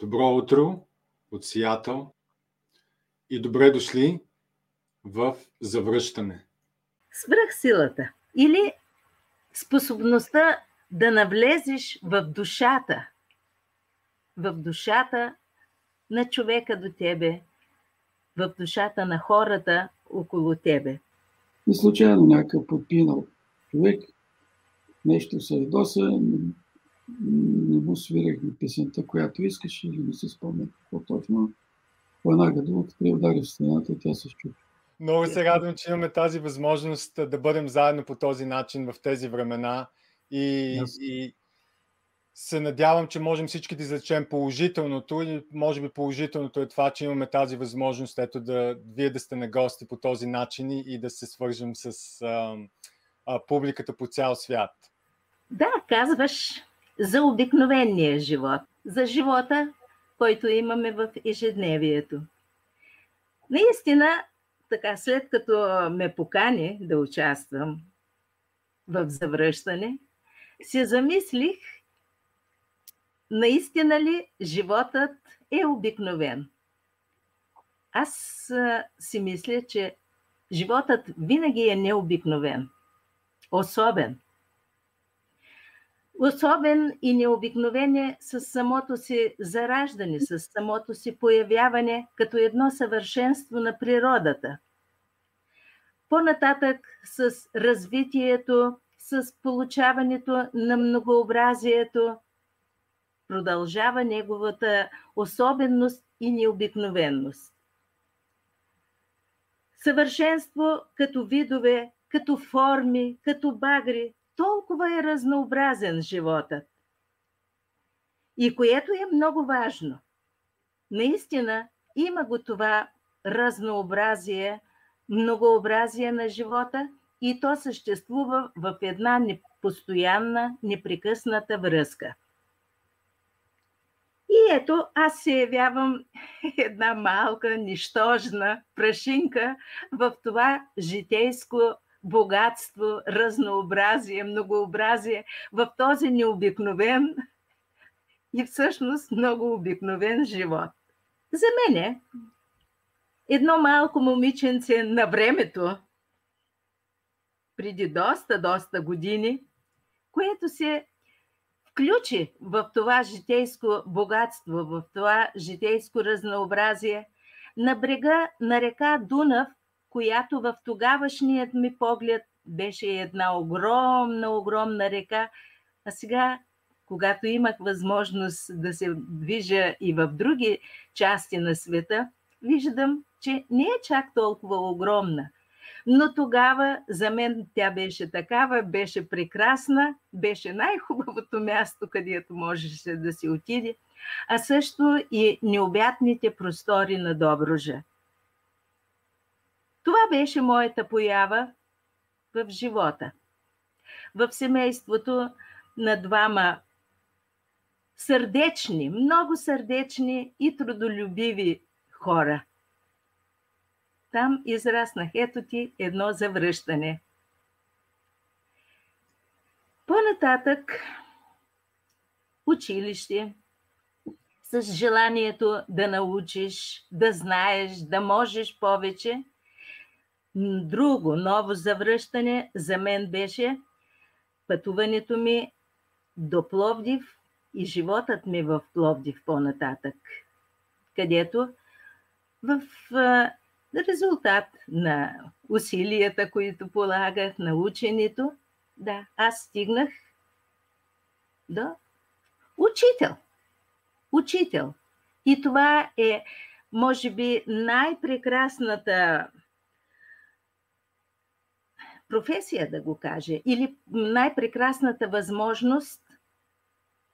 Добро утро от Сиатъл и добре дошли в Завръщане. Свръхсилата или способността да навлезеш в душата, в душата на човека до тебе, в душата на хората около тебе. И случайно някакъв подпинал човек, нещо се ядоса, не му свирахме песента, която искаше или не се спомня какво точно. Веднага думата при удари в стената и тя се щупи. Много се радвам, че имаме тази възможност да бъдем заедно по този начин в тези времена и, yes. и се надявам, че можем всички да излечем положителното и може би положителното е това, че имаме тази възможност ето да вие да сте на гости по този начин и да се свържем с а, а, публиката по цял свят. Да, казваш за обикновения живот, за живота, който имаме в ежедневието. Наистина, така, след като ме покани да участвам в завръщане, си замислих, наистина ли животът е обикновен. Аз си мисля, че животът винаги е необикновен, особен. Особен и необикновен е с самото си зараждане, с самото си появяване като едно съвършенство на природата. По-нататък с развитието, с получаването на многообразието, продължава неговата особеност и необикновенност. Съвършенство като видове, като форми, като багри, толкова е разнообразен животът. И което е много важно. Наистина има го това разнообразие, многообразие на живота и то съществува в една постоянна, непрекъсната връзка. И ето, аз се явявам една малка, нищожна прашинка в това житейско богатство, разнообразие, многообразие в този необикновен и всъщност много обикновен живот. За мен едно малко момиченце на времето, преди доста, доста години, което се включи в това житейско богатство, в това житейско разнообразие, на брега на река Дунав – която в тогавашният ми поглед беше една огромна, огромна река, а сега, когато имах възможност да се движа и в други части на света, виждам, че не е чак толкова огромна. Но тогава за мен тя беше такава, беше прекрасна, беше най-хубавото място, където можеше да се отиде, а също и необятните простори на Добружа. Това беше моята поява в живота. В семейството на двама сърдечни, много сърдечни и трудолюбиви хора. Там израснах. Ето ти едно завръщане. По-нататък училище с желанието да научиш, да знаеш, да можеш повече – Друго ново завръщане за мен беше пътуването ми до Пловдив и животът ми в Пловдив по-нататък, където в резултат на усилията, които полагах, на ученето, да, аз стигнах до учител. Учител. И това е, може би, най-прекрасната професия, да го каже, или най-прекрасната възможност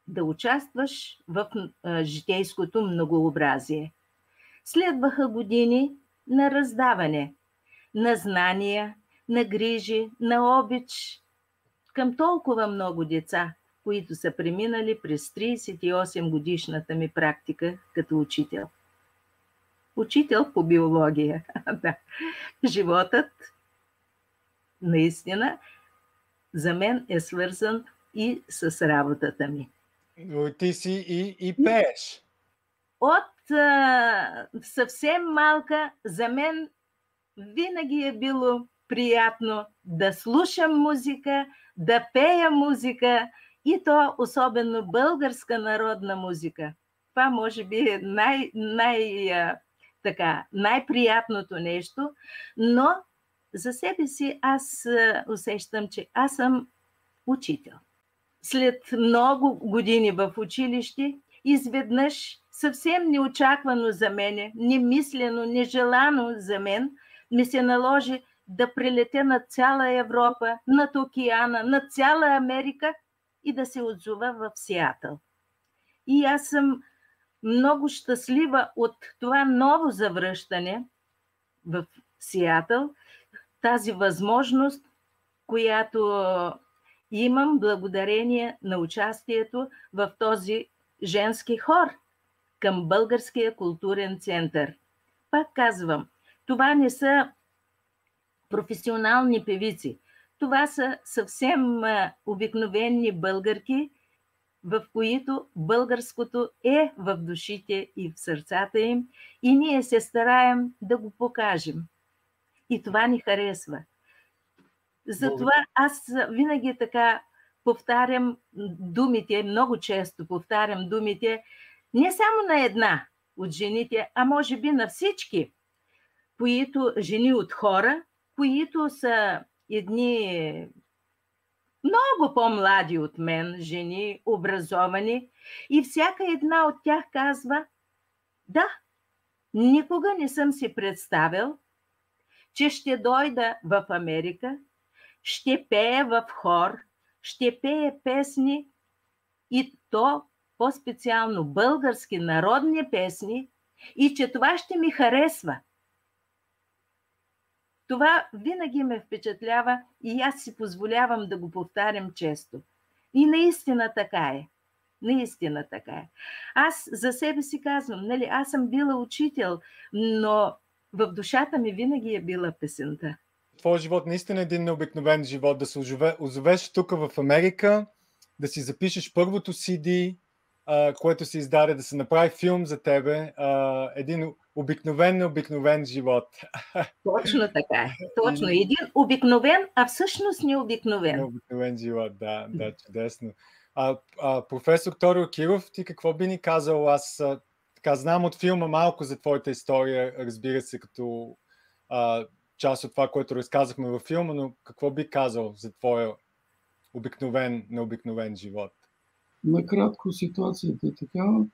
да участваш в житейското многообразие. Следваха години на раздаване, на знания, на грижи, на обич към толкова много деца, които са преминали през 38 годишната ми практика като учител. Учител по биология. Животът наистина за мен е свързан и с работата ми. Но ти си и, и пееш. от а, съвсем малка за мен винаги е било приятно да слушам музика, да пея музика и то особено българска народна музика. Това може би е най, най, така, най-приятното нещо, но за себе си аз усещам, че аз съм учител. След много години в училище, изведнъж съвсем неочаквано за мене, немислено, нежелано за мен, ми се наложи да прилетя на цяла Европа, над океана, на цяла Америка и да се отзова в Сиатъл. И аз съм много щастлива от това ново завръщане в Сиатъл, тази възможност, която имам благодарение на участието в този женски хор към Българския културен център. Пак казвам, това не са професионални певици. Това са съвсем обикновени българки, в които българското е в душите и в сърцата им и ние се стараем да го покажем. И това ни харесва. Затова аз винаги така повтарям думите, много често повтарям думите, не само на една от жените, а може би на всички, които жени от хора, които са едни много по-млади от мен, жени, образовани, и всяка една от тях казва, да, никога не съм си представил, че ще дойда в Америка, ще пея в хор, ще пея песни и то по-специално български народни песни и че това ще ми харесва – това винаги ме впечатлява и аз си позволявам да го повтарям често. И наистина така е. Наистина така е. Аз за себе си казвам, нали, аз съм била учител, но в душата ми винаги е била песента. Твоя живот наистина е един необикновен живот. Да се озовеш тук в Америка, да си запишеш първото CD, което се издаде, да се направи филм за тебе. един обикновен, обикновен живот. Точно така е. Точно. Един обикновен, а всъщност необикновен. Необикновен живот, да, да, чудесно. А, а, професор Торио Киров, ти какво би ни казал? Аз така знам от филма малко за твоята история, разбира се, като а, част от това, което разказахме във филма, но какво би казал за твоя обикновен, необикновен живот? Накратко ситуацията е такава.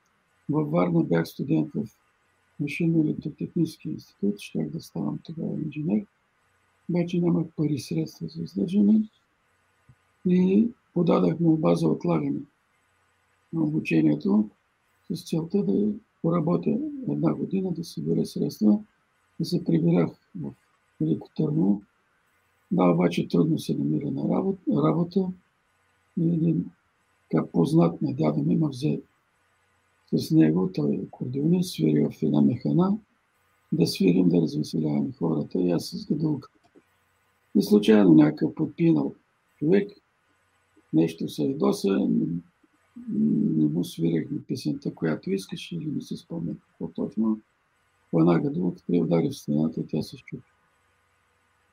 Във Варна бях студент в машинно-електротехнически институт, щях да ставам тогава инженер. Обаче нямах пари средства за издържане и подадах молба за отлагане на обучението с целта да поработя една година, да събера средства, да се прибирах в Велико Търново. Да, обаче трудно се намира на работа. работа. И един така познат на дядо ми ме взе с него, той е акордеонист, свири в една механа, да свирим, да развеселяваме хората и аз с гадулка. И случайно някакъв подпинал човек, нещо се ядоса, не, му свирихме песента, която искаше или не се спомня какво точно. По една гадулка при удари в стената и тя се щупи.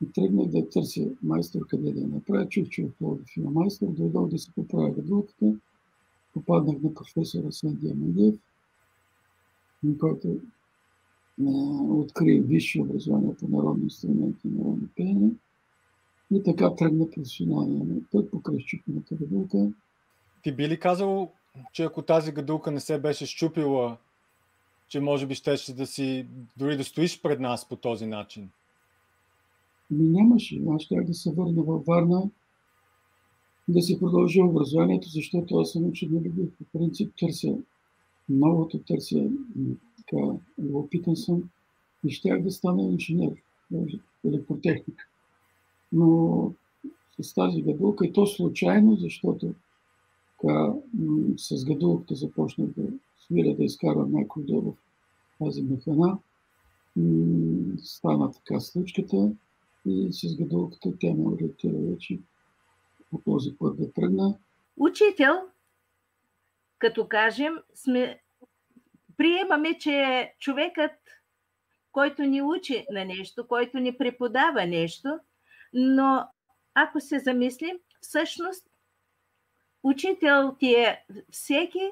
И тръгнах да търся майстор къде да я направя. Чух, че в Пловдив има майстор, дойдох да се поправя гадулката попаднах на професора Свен Диамандиев, който откри висше образование по народни инструменти и народно пеене. И така тръгна професионалния ми път покрай щупената гадулка. Ти би ли казал, че ако тази гадулка не се беше щупила, че може би щеше да си, дори да стоиш пред нас по този начин? Ми нямаше. Аз ще да се върна във Варна да си продължи образованието, защото аз съм учен любов. По принцип търся новото, търся така, любопитен съм и щях да стана инженер, електротехник. Но с тази гадулка, и то случайно, защото така, с гадулката започнах да свиря, да изкарвам някой в тази механа. Стана така случката и с гадулката тя ме ориентира вече по този път да тръгна. Учител, като кажем, сме приемаме, че човекът, който ни учи на нещо, който ни преподава нещо, но ако се замислим, всъщност учител ти е всеки,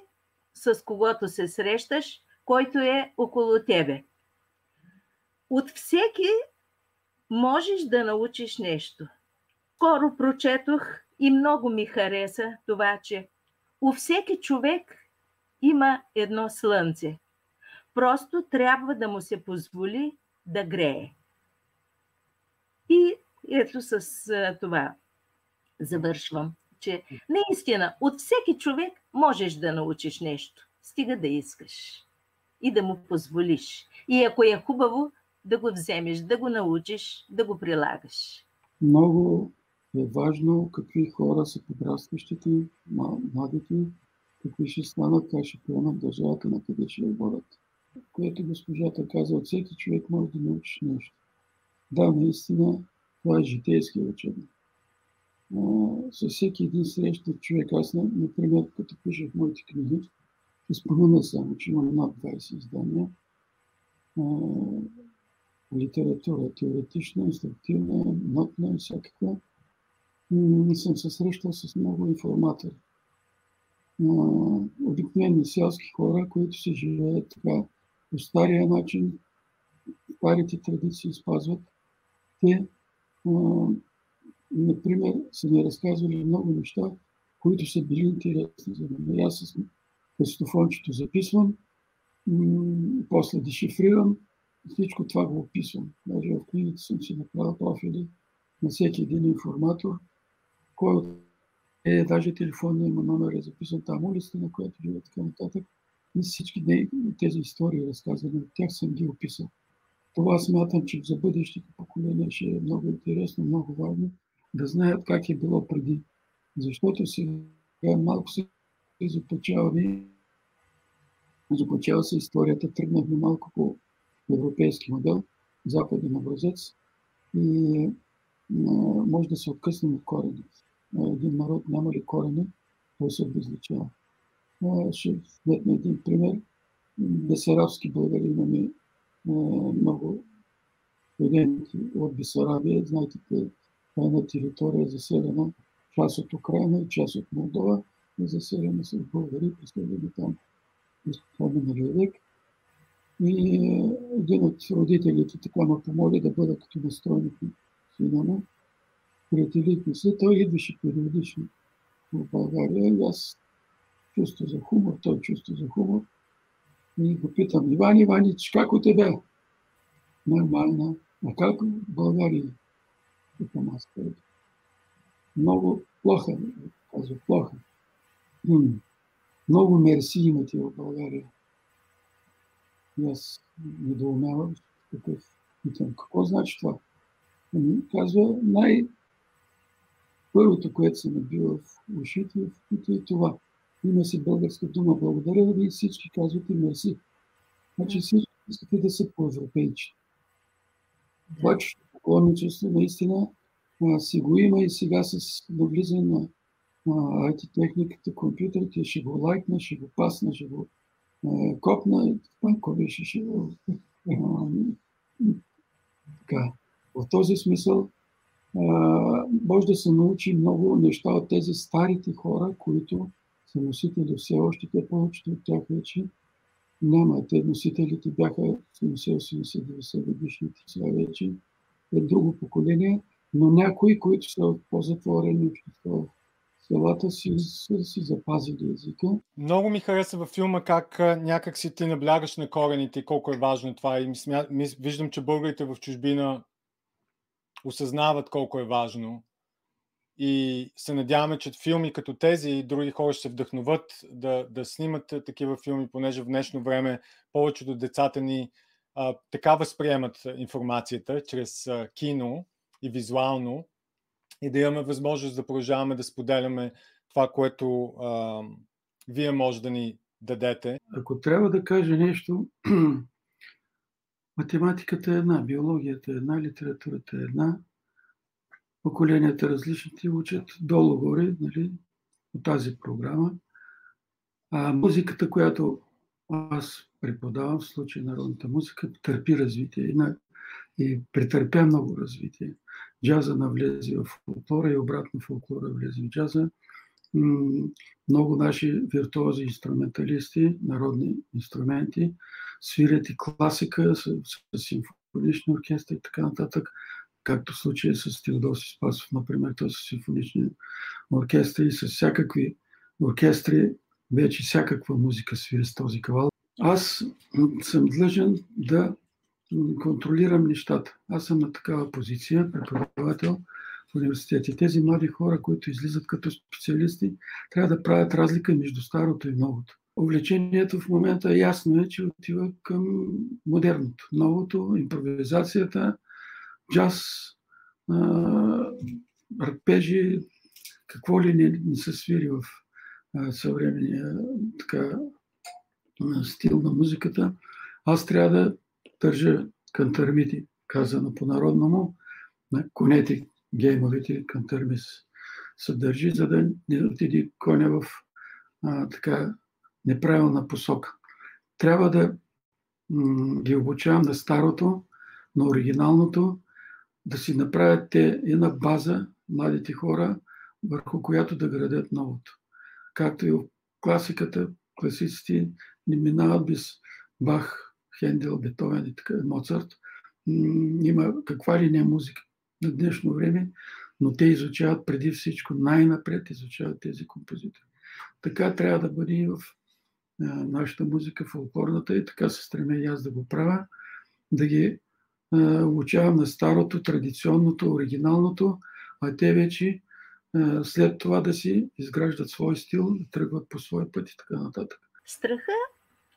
с когото се срещаш, който е около тебе. От всеки можеш да научиш нещо. Скоро прочетох и много ми хареса това, че у всеки човек има едно слънце. Просто трябва да му се позволи да грее. И ето с това завършвам, че наистина от всеки човек можеш да научиш нещо. Стига да искаш и да му позволиш. И ако е хубаво, да го вземеш, да го научиш, да го прилагаш. Много е важно какви хора са подрастващите, младите, какви ще станат, как ще приемат държавата, на къде ще я водят. Което госпожата каза, от всеки човек може да научиш нещо. Да, наистина, това е житейски учебник. С всеки един среща човек, аз, например, като пишех моите книги, ще спомена само, че имам над 20 издания. литература, теоретична, инструктивна, нотна и всякаква не съм се срещал с много информатори. Обикновени селски хора, които се живеят така по стария начин, старите традиции спазват. Те, например, са ми разказвали много неща, които са били интересни за мен. Аз с кастофончето записвам, после дешифрирам, всичко това го описвам. Даже в книгите съм си направил профили на всеки един информатор – кой е, даже телефонния има номер е записан там, улицата, на която живе така нататък. И всички тези истории, разказани от тях, съм ги описал. Това смятам, че за бъдещите поколения ще е много интересно, много важно да знаят как е било преди. Защото сега малко се изопачаваме, изопачава се историята, тръгнахме малко по европейски модел, западен образец и може да се откъснем от корените един народ няма ли корени, той се обезличава. Ще вметна един пример. Бесарабски българи имаме много студенти от Бесарабия. Знаете, това е една територия заселена част от Украина и част от Молдова е заселена с българи, преследвани там миналия век. И един от родителите така ме помоли да бъда като настойник на сина му приятелите си, той идваше периодично в България и аз чувство за хумор, той чувство за хумор. И го питам, Иван Иванич, как от тебе? Нормално. А как в България? Питам аз преди. Много плоха, казва, плоха. Много мерси имате в България. И аз недоумявам, какъв питам, какво значи това? Ами, казва, най- Първото, което се набива в ушите, в ушите е това. Има си българска дума. Благодаря ви всички казвате мерси. Значи всички искате да са по-европейчи. Това, че поклонничество наистина а, си го има и сега с навлизане на IT техниката, компютрите, ще го лайкна, ще го пасна, ще го а, копна. Това беше, ще го... така. В този смисъл може да се научи много неща от тези старите хора, които са носители все още. Те повечето от тях вече няма. Те носителите бяха 70-80-90 годишните. Сега вече е друго поколение, но някои, които са по-затворени общества селата си, са си запазили езика. Много ми хареса във филма как някак си ти наблягаш на корените и колко е важно това. И виждам, че българите в чужбина осъзнават колко е важно. И се надяваме, че филми като тези и други хора ще се вдъхноват да, да снимат такива филми, понеже в днешно време повечето децата ни а, така възприемат информацията чрез а, кино и визуално и да имаме възможност да продължаваме да споделяме това, което а, вие може да ни дадете. Ако трябва да кажа нещо, Математиката е една, биологията е една, литературата е една. Поколенията различните учат долу-горе, нали, по тази програма. А музиката, която аз преподавам в случай народната музика, търпи развитие и, на, и претърпя много развитие. Джаза навлезе в фолклора и обратно фолклора влезе в джаза. Много наши виртуози инструменталисти, народни инструменти, свирят и класика с, с симфонични оркестри и така нататък, както в случая с Теодоси Спасов, например, той с симфонични оркестри и с всякакви оркестри, вече всякаква музика свири с този кавал. Аз съм длъжен да контролирам нещата. Аз съм на такава позиция, преподавател в университети. Тези млади хора, които излизат като специалисти, трябва да правят разлика между старото и новото. Увлечението в момента ясно е, че отива към модерното. Новото, импровизацията, джаз, арпежи, какво ли не, не се свири в съвременния така, стил на музиката. Аз трябва да държа кантармити, казано по-народному, на конете, геймовите кантармис се държи, за да не отиде коня в а, така неправилна посока. Трябва да м- ги обучавам на старото, на оригиналното, да си направят те една база, младите хора, върху която да градят новото. Както и в класиката, класиците не минават без Бах, Хендел, Бетовен и така, Моцарт. Има каква ли не музика на днешно време, но те изучават преди всичко, най-напред изучават тези композитори. Така трябва да бъде и в нашата музика, фолклорната, и така се стремя и аз да го правя, да ги обучавам на старото, традиционното, оригиналното, а те вече след това да си изграждат свой стил, да тръгват по своя път и така нататък. Страха,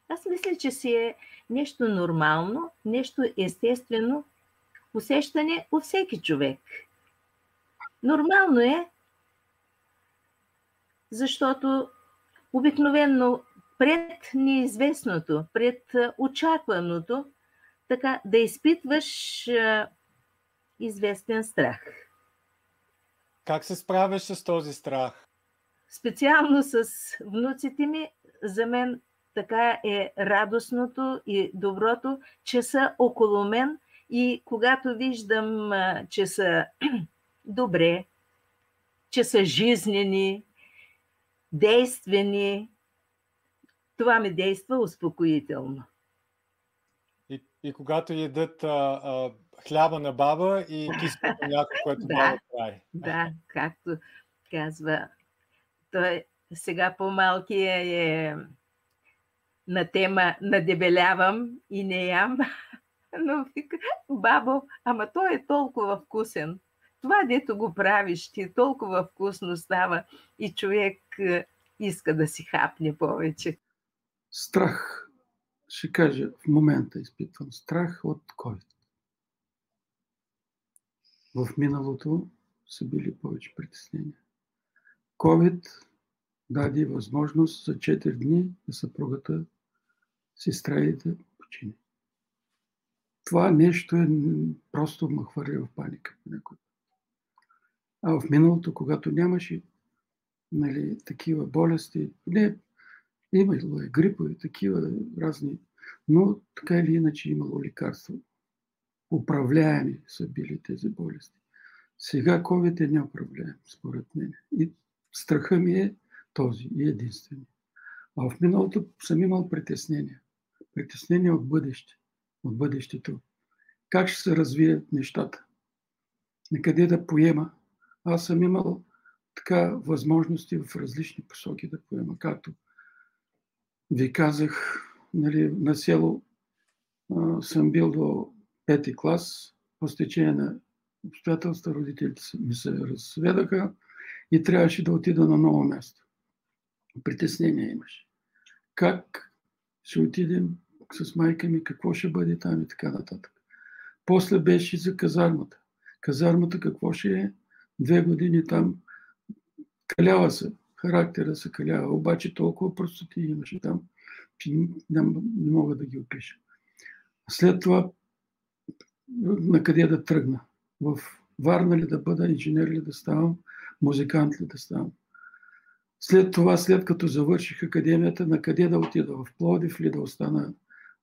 аз мисля, че си е нещо нормално, нещо естествено, усещане у всеки човек. Нормално е, защото обикновенно пред неизвестното, пред очакваното, така да изпитваш а, известен страх. Как се справяш с този страх? Специално с внуците ми, за мен така е радостното и доброто, че са около мен и когато виждам, че са добре, че са жизнени, действени, това ми действа успокоително. И, и когато едат а, а, хляба на баба и киска някой, което да, баба прави. Да, както казва. Той сега по-малкия е на тема надебелявам и не ям. Но вика, бабо, ама той е толкова вкусен. Това, дето го правиш, ти толкова вкусно става и човек е, иска да си хапне повече. Страх. Ще кажа, в момента изпитвам страх от COVID. В миналото са били повече притеснения. COVID даде възможност за 4 дни да съпругата сестра и да почине. Това нещо е просто ме хвърля в паника. А в миналото, когато нямаше нали, такива болести, не, имало е грипове, такива разни, но така или иначе имало лекарства. Управляеми са били тези болести. Сега COVID е неуправляем, според мен. И страха ми е този и единствен. А в миналото съм имал притеснения. Притеснения от бъдеще, от бъдещето. Как ще се развият нещата? Накъде да поема? Аз съм имал така възможности в различни посоки да поема. Както ви казах, нали, на село а, съм бил до пети клас, по стечение на обстоятелства родителите ми се разведаха и трябваше да отида на ново място. Притеснение имаше. Как ще отидем с майка ми, какво ще бъде там и така нататък. После беше за казармата. Казармата какво ще е? Две години там калява се, характера се калява, обаче толкова простоти имаше там, че не, не мога да ги опиша. След това на къде да тръгна? В Варна ли да бъда, инженер ли да ставам, музикант ли да ставам? След това, след като завърших академията, на къде да отида? В Плодив ли да остана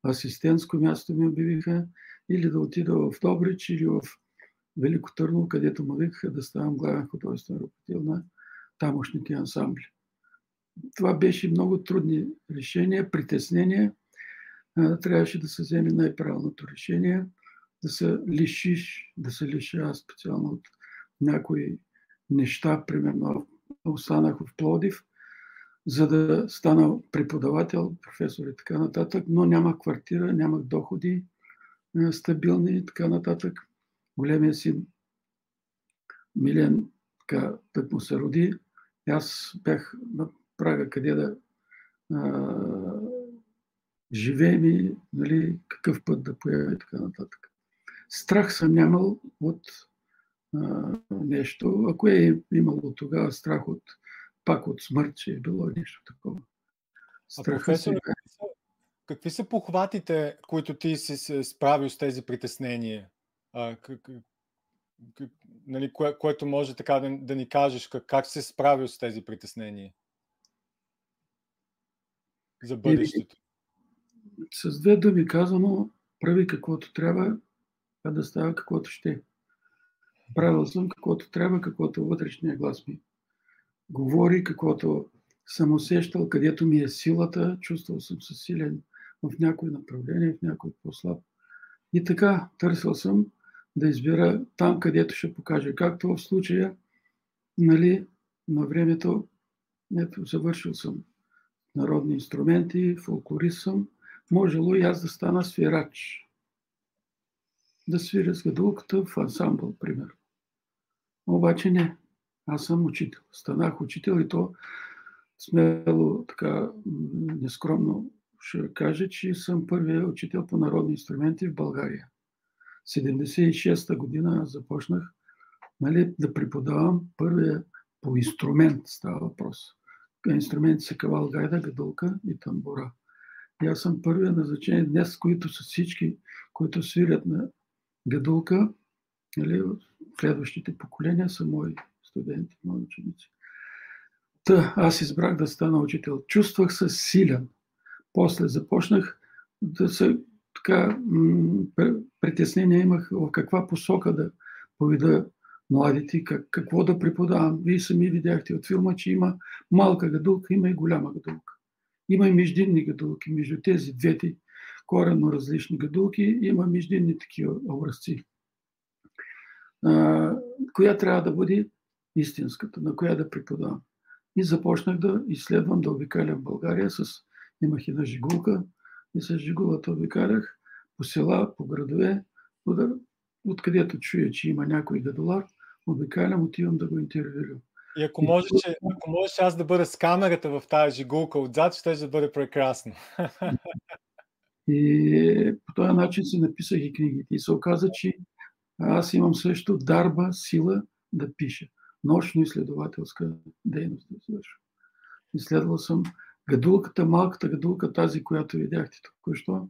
асистентско място ми обявиха, или да отида в Добрич, или в Велико Търново, където ме викаха да ставам главен художествен ръководител на тамошните ансамбли. Това беше много трудни решения, притеснения. Трябваше да се вземе най-правилното решение, да се лишиш, да се лиша специално от някои неща, примерно останах в Плодив, за да стана преподавател, професор и така нататък, но нямах квартира, нямах доходи стабилни и така нататък. Големия син Милен така, так му се роди. Аз бях на прага къде да а, живеем и нали, какъв път да появи и така нататък. Страх съм нямал от а, нещо. Ако е имало тогава страх от пак от смърт, че е било нещо такова. Страха професор, сега... какви са похватите, които ти си се справил с тези притеснения? А, как, как, нали, кое, което може така да, да ни кажеш, как, как се справил с тези притеснения? За бъдещето. И, с две думи казано, прави каквото трябва, а да става каквото ще. Правил съм каквото трябва, каквото вътрешния глас ми говори, каквото съм усещал, където ми е силата, чувствал съм се силен в някои направления, в някои по-слаб. И така, търсил съм да избера там, където ще покаже. Както в случая, нали, на времето, ето, завършил съм народни инструменти, фолклорист съм, можело и аз да стана свирач. Да свиря с гадулката в ансамбъл, примерно. Обаче не. Аз съм учител. Станах учител и то смело, така нескромно ще кажа, че съм първият учител по народни инструменти в България. 76-та година започнах нали, да преподавам първия по инструмент става въпрос. Инструменти са кавал, гайда, гадулка и тамбура. И аз съм първия назначение днес, които са всички, които свирят на гадулка, нали, следващите поколения са мои студенти, мои ученици. Та, аз избрах да стана учител. Чувствах се силен. После започнах да се така притеснения имах в каква посока да поведа младите, как, какво да преподавам. Вие сами видяхте от филма, че има малка гадулка, има и голяма гадулка. Има и междинни гадулки. Между тези двете коренно различни гадулки има междинни такива образци. А, коя трябва да бъде истинската, на коя да преподавам. И започнах да изследвам, да обикалям България. С... Имах една жигулка и с жигулата обикалях по села, по градове, откъдето чуя, че има някой гадолар, обикалям, отивам да го интервюирам. И ако може, че, ако може аз да бъда с камерата в тази жигулка отзад, ще да бъде прекрасно. И по този начин си написах и книгите. И се оказа, че аз имам също дарба, сила да пиша научно-изследователска дейност да извършвам. Изследвал съм гадулката, малката гадулка, тази, която видяхте току-що,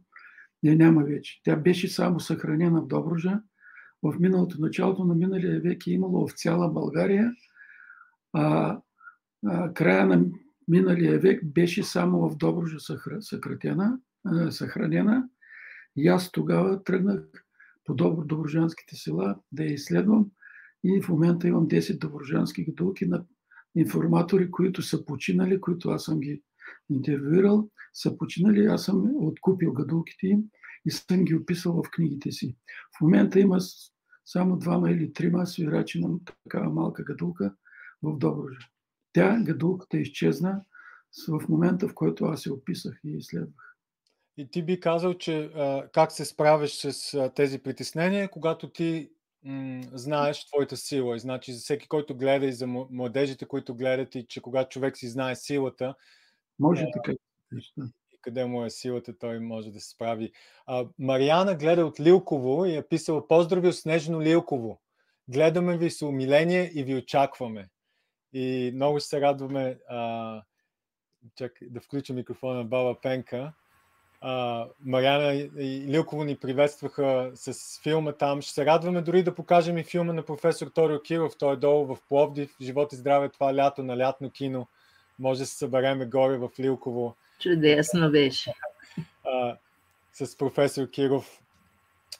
я няма вече. Тя беше само съхранена в Добружа. В миналото, началото на миналия век е имало в цяла България, а, а края на миналия век беше само в Добружа съкратена, а, съхранена. И аз тогава тръгнах по добро доброжанските села да я изследвам и в момента имам 10 доброжански гадулки на информатори, които са починали, които аз съм ги интервюирал, са починали, аз съм откупил гадулките им и съм ги описал в книгите си. В момента има само двама или трима свирачи на такава малка гадулка в Доброжа. Тя, гадулката, изчезна в момента, в който аз се описах и изследвах. И ти би казал, че как се справяш с тези притеснения, когато ти знаеш твоята сила. И значи за всеки, който гледа и за младежите, които гледат и че когато човек си знае силата, може така. И къде му е силата, той може да се справи. А, Мариана гледа от Лилково и е писала Поздрави от Снежно Лилково. Гледаме ви с умиление и ви очакваме. И много се радваме а, чакай, да включа микрофона на Баба Пенка. Маряна и Лилково ни приветстваха с филма там. Ще се радваме дори да покажем и филма на професор Торио Киров. Той е долу в Пловдив. Живот и здраве това лято на лятно кино. Може да се събереме горе в Лилково. Чудесно беше. Uh, с професор Киров.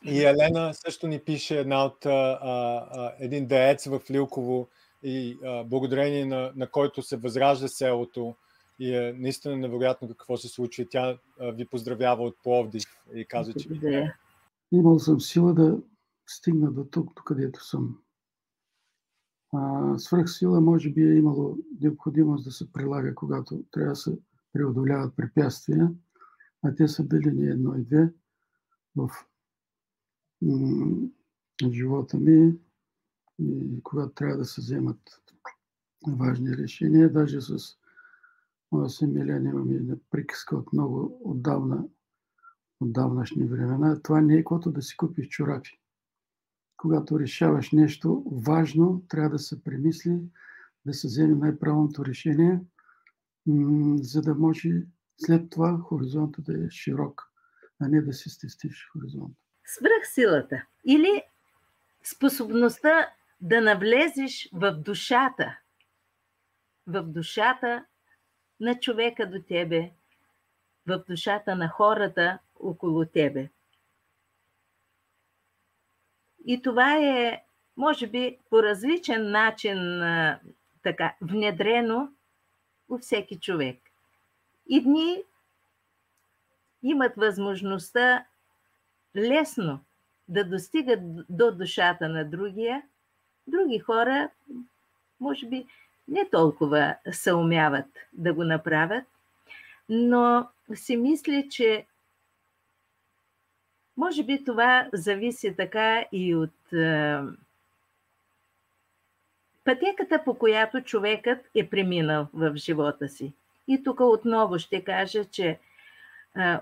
И Елена също ни пише една от а, а, един деец в Лилково и а, благодарение на, на който се възражда селото и е наистина невероятно какво се случва. Тя ви поздравява от Пловдив и каза, че... Да. Имал съм сила да стигна до тук, до където съм. А, свръхсила може би е имало необходимост да се прилага, когато трябва да се преодоляват препятствия, а те са били не едно и две в живота ми и когато трябва да се вземат важни решения, даже с моя семилян имаме една приказка от много отдавна, отдавнашни времена. Това не е каквото да си купиш чорапи. Когато решаваш нещо важно, трябва да се премисли, да се вземе най-правилното решение, за да може след това хоризонта да е широк, а не да се стестиш хоризонта свръхсилата или способността да навлезеш в душата, в душата на човека до тебе, в душата на хората около тебе. И това е, може би, по различен начин така, внедрено у всеки човек. И дни имат възможността лесно да достигат до душата на другия, други хора, може би, не толкова се умяват да го направят, но си мисля, че може би това зависи така и от е, пътеката, по която човекът е преминал в живота си. И тук отново ще кажа, че е,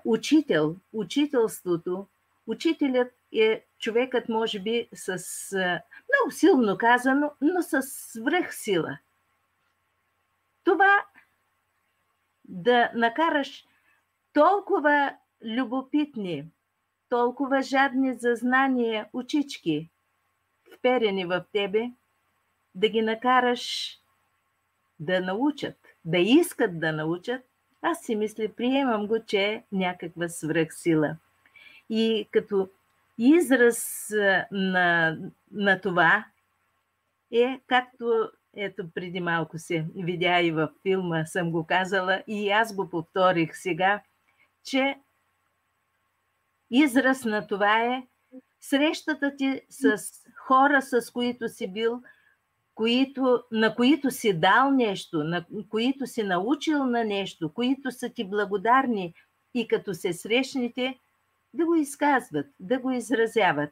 учител, учителството Учителят е човекът, може би, с много силно казано, но с свръхсила. Това да накараш толкова любопитни, толкова жадни за знание учички, вперени в тебе, да ги накараш да научат, да искат да научат, аз си мисля, приемам го, че е някаква свръхсила. И като израз на, на това е, както ето преди малко се видя и във филма, съм го казала и аз го повторих сега, че израз на това е срещата ти с хора, с които си бил, които, на които си дал нещо, на които си научил на нещо, които са ти благодарни и като се срещнете, да го изказват, да го изразяват.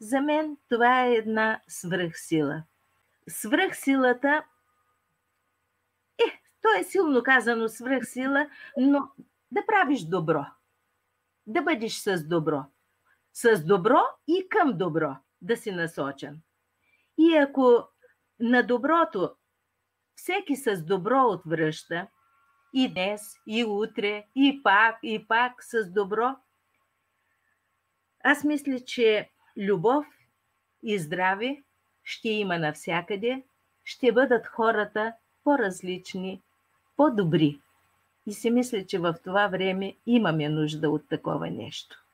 За мен това е една свръхсила. Свръхсилата е, то е силно казано свръхсила, но да правиш добро. Да бъдеш с добро. С добро и към добро да си насочен. И ако на доброто всеки с добро отвръща, и днес, и утре, и пак, и пак с добро – аз мисля, че любов и здраве ще има навсякъде, ще бъдат хората по-различни, по-добри. И си мисля, че в това време имаме нужда от такова нещо.